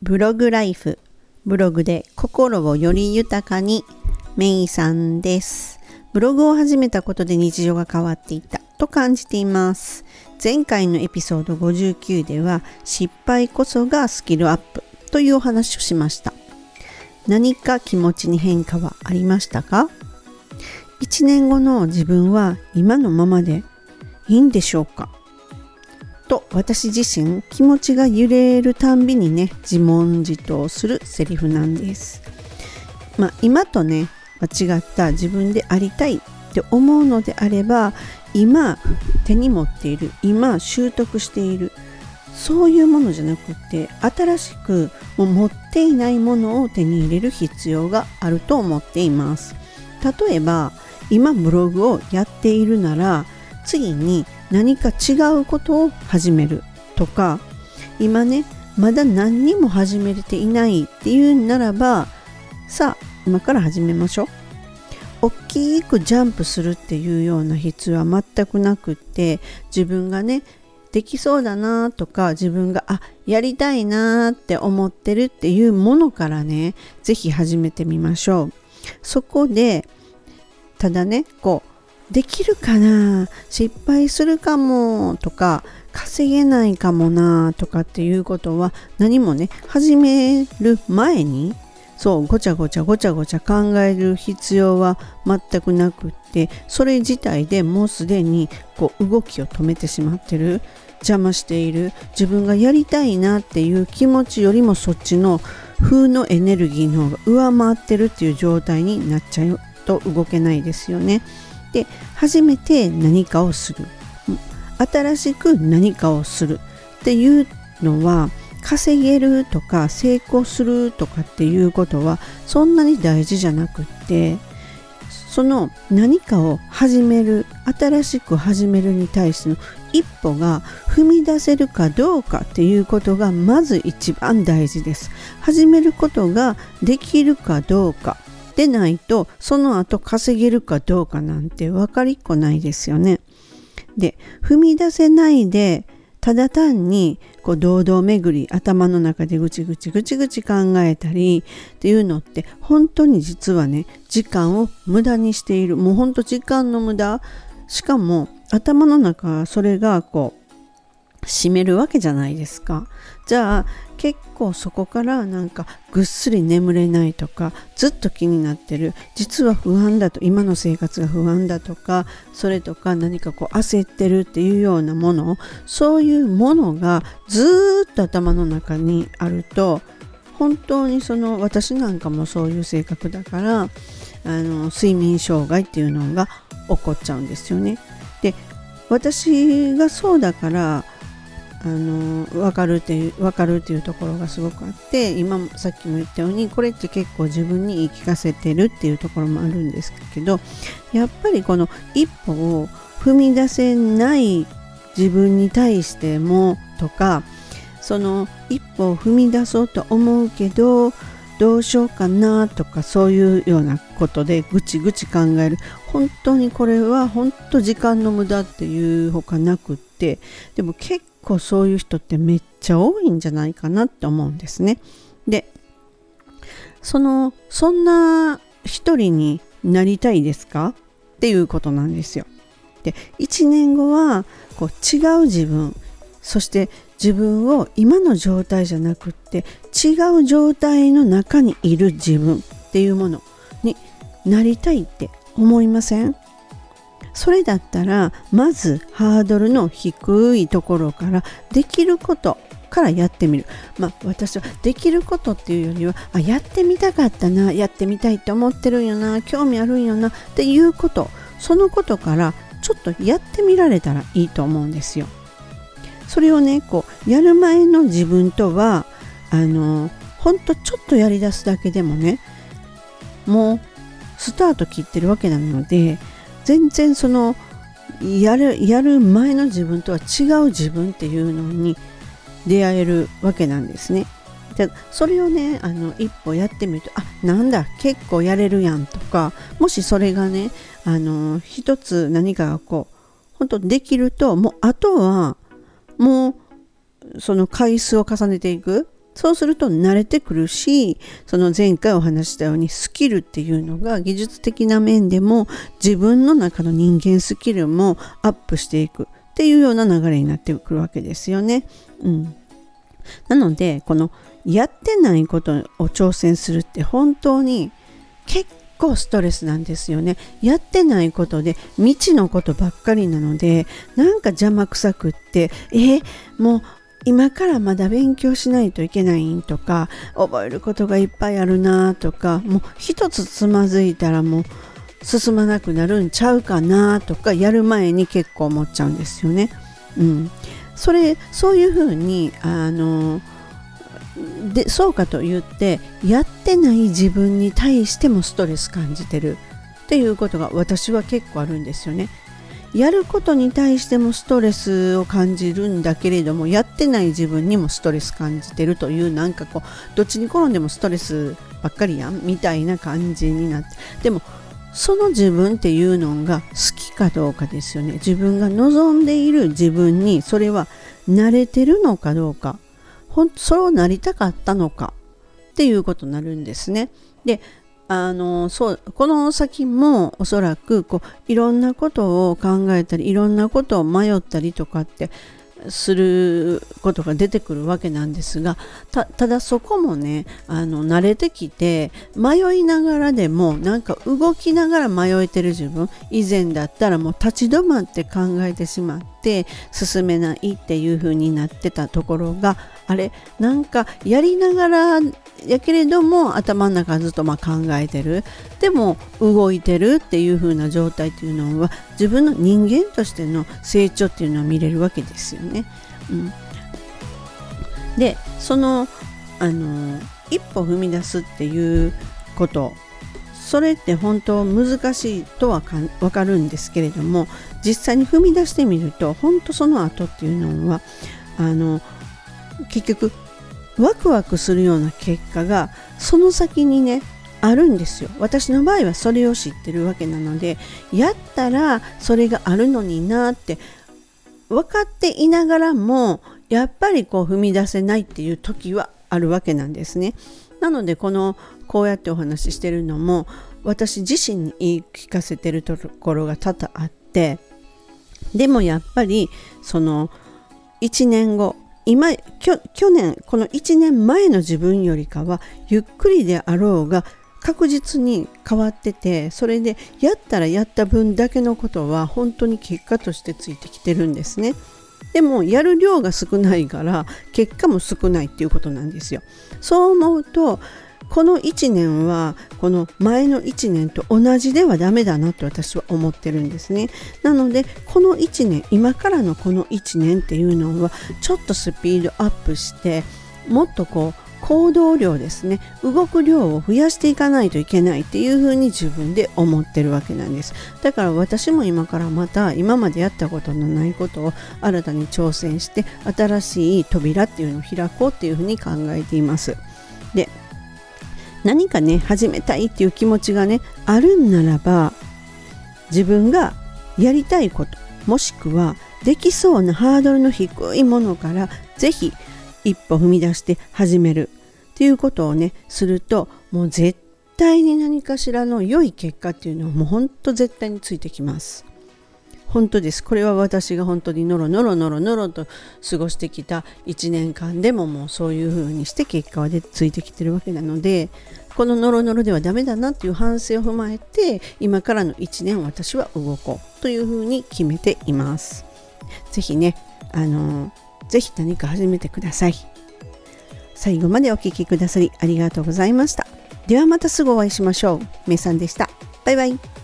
ブログライフブログで心をより豊かにメイさんです。ブログを始めたことで日常が変わっていったと感じています。前回のエピソード59では失敗こそがスキルアップというお話をしました。何か気持ちに変化はありましたか？1年後の自分は今のままでいいんでしょうか？と私自身気持ちが揺れるたんびにね自問自答するセリフなんです。まあ、今とね間違った自分でありたいって思うのであれば今手に持っている今習得しているそういうものじゃなくって新しくも持っていないものを手に入れる必要があると思っています例えば今ブログをやっているなら次に何か違うことを始めるとか今ねまだ何にも始めれていないっていうならばさあ今から始めましょう。大きくジャンプするっていうような必要は全くなくって自分がねできそうだなとか自分があやりたいなって思ってるっていうものからね是非始めてみましょう。そこでただねこうできるかな？失敗するかもとか稼げないかもなとかっていうことは何もね始める前にそうごちゃごちゃごちゃごちゃ考える必要は全くなくってそれ自体でもうすでにこう動きを止めてしまってる邪魔している自分がやりたいなっていう気持ちよりもそっちの風のエネルギーの方が上回ってるっていう状態になっちゃうと動けないですよね。で初めて何かをする。新しく何かをする。っていうのは稼げるとか成功するとかっていうことはそんなに大事じゃなくってその何かを始める新しく始めるに対しての一歩が踏み出せるかどうかっていうことがまず一番大事です。始めることができるかどうか。でないとその後稼げるかどうかなんて分かりっこないですよね。で踏み出せないでただ単にこう堂々巡り頭の中でぐちぐちぐちぐち考えたりっていうのって本当に実はね時間を無駄にしているもうほんと時間の無駄しかも頭の中それがこう占めるわけじゃないですかじゃあ結構そこからなんかぐっすり眠れないとかずっと気になってる実は不安だと今の生活が不安だとかそれとか何かこう焦ってるっていうようなものそういうものがずっと頭の中にあると本当にその私なんかもそういう性格だからあの睡眠障害っていうのが起こっちゃうんですよね。で私がそうだからあの分かるっていう分かるっていうところがすごくあって今さっきも言ったようにこれって結構自分に言い聞かせてるっていうところもあるんですけどやっぱりこの一歩を踏み出せない自分に対してもとかその一歩を踏み出そうと思うけどどうしようかなとかそういうようなことでぐちぐち考える。本当にこれは本当時間の無駄っていうほかなくってでも結構そういう人ってめっちゃ多いんじゃないかなって思うんですね。でそのそんな一人になりたいですか？っていうことなんですよ。で1年後はこう違う自分そして自分を今の状態じゃなくって違う状態の中にいる自分っていうものになりたいって思いません？それだったらまずハードルの低いところからできることからやってみる。まあ私はできることっていうよりはあやってみたかったなやってみたいって思ってるんよな興味あるんよなっていうこと。そのことからちょっとやってみられたらいいと思うんですよ。それをねこうやる前の自分とはあのほんとちょっとやりだすだけでもねもうスタート切ってるわけなので全然そのやるやる前の自分とは違う自分っていうのに出会えるわけなんですね。でそれをねあの一歩やってみるとあなんだ結構やれるやんとかもしそれがねあの一つ何かがこう本当できるともうあとはもうその回数を重ねていくそうすると慣れてくるしその前回お話したようにスキルっていうのが技術的な面でも自分の中の人間スキルもアップしていくっていうような流れになってくるわけですよね。うん、なのでこのやってないことを挑戦するって本当に結構ストレスなんですよね。やってないことで未知のことばっかりなのでなんか邪魔くさくってえもう今からまだ勉強しないといけないんとか覚えることがいっぱいあるなとかもう一つつまずいたらもう進まなくなるんちゃうかなとかやる前に結構思っちゃうんですよね。うん、それそういうふうにあのでそうかと言ってやってない自分に対してもストレス感じてるっていうことが私は結構あるんですよね。やることに対してもストレスを感じるんだけれどもやってない自分にもストレス感じてるというなんかこうどっちに転んでもストレスばっかりやんみたいな感じになってでもその自分っていうのが好きかどうかですよね自分が望んでいる自分にそれは慣れてるのかどうかほんそれをなりたかったのかっていうことになるんですね。であのそうこの先もおそらくこういろんなことを考えたりいろんなことを迷ったりとかってすることが出てくるわけなんですがただそこもねあの慣れてきて迷いながらでもなんか動きながら迷えてる自分以前だったらもう立ち止まって考えてしまって進めないっていう風になってたところがあれなんかやりながらやけれども頭の中ずっとま考えてるでも動いてるっていう風な状態っていうのは自分の人間としての成長っていうのは見れるわけですよね。うん、でそのあの一歩踏み出すっていうことそれって本当難しいとは分かるんですけれども実際に踏み出してみると本当その後っていうのはあの結局ワクワクするような結果がその先にねあるんですよ。私の場合はそれを知ってるわけなのでやったらそれがあるのになって分かっていながらもやっぱりこう踏み出せないっていう時はあるわけなんですね。なのでこのこうやってお話ししてるのも私自身に言い聞かせてるところが多々あってでもやっぱりその1年後今去年この1年前の自分よりかはゆっくりであろうが確実に変わっててそれでやったらやった分だけのことは本当に結果としてついてきてるんですね。でもやる量が少ないから結果も少ないっていうことなんですよ。そう思うとこの1年はこの前の1年と同じではダメだなと私は思ってるんですね。なのでこの1年今からのこの1年っていうのはちょっとスピードアップしてもっとこう行動量ですね。動く量を増やしていかないといけないっていうふうに自分で思ってるわけなんです。だから私も今からまた今までやったことのないことを新たに挑戦して新しい扉っていうのを開こうっていうふうに考えています。で何かね始めたいっていう気持ちがねあるんならば自分がやりたいこともしくはできそうなハードルの低いものから是非一歩踏み出して始めるっていうことをねするともう絶対に何かしらの良い結果っていうのはもうほんと絶対についてきます。本当です。これは私が本当にノロノロノロノロと過ごしてきた1年間でももうそういう風にして結果はでついてきてるわけなのでこのノロノロではダメだなっていう反省を踏まえて今からの1年私は動こうという風に決めています。是非ね、あの是非何か始めてください。最後までお聴きくださりありがとうございました。ではまたすぐお会いしましょう。めいさんでした。バイバイ。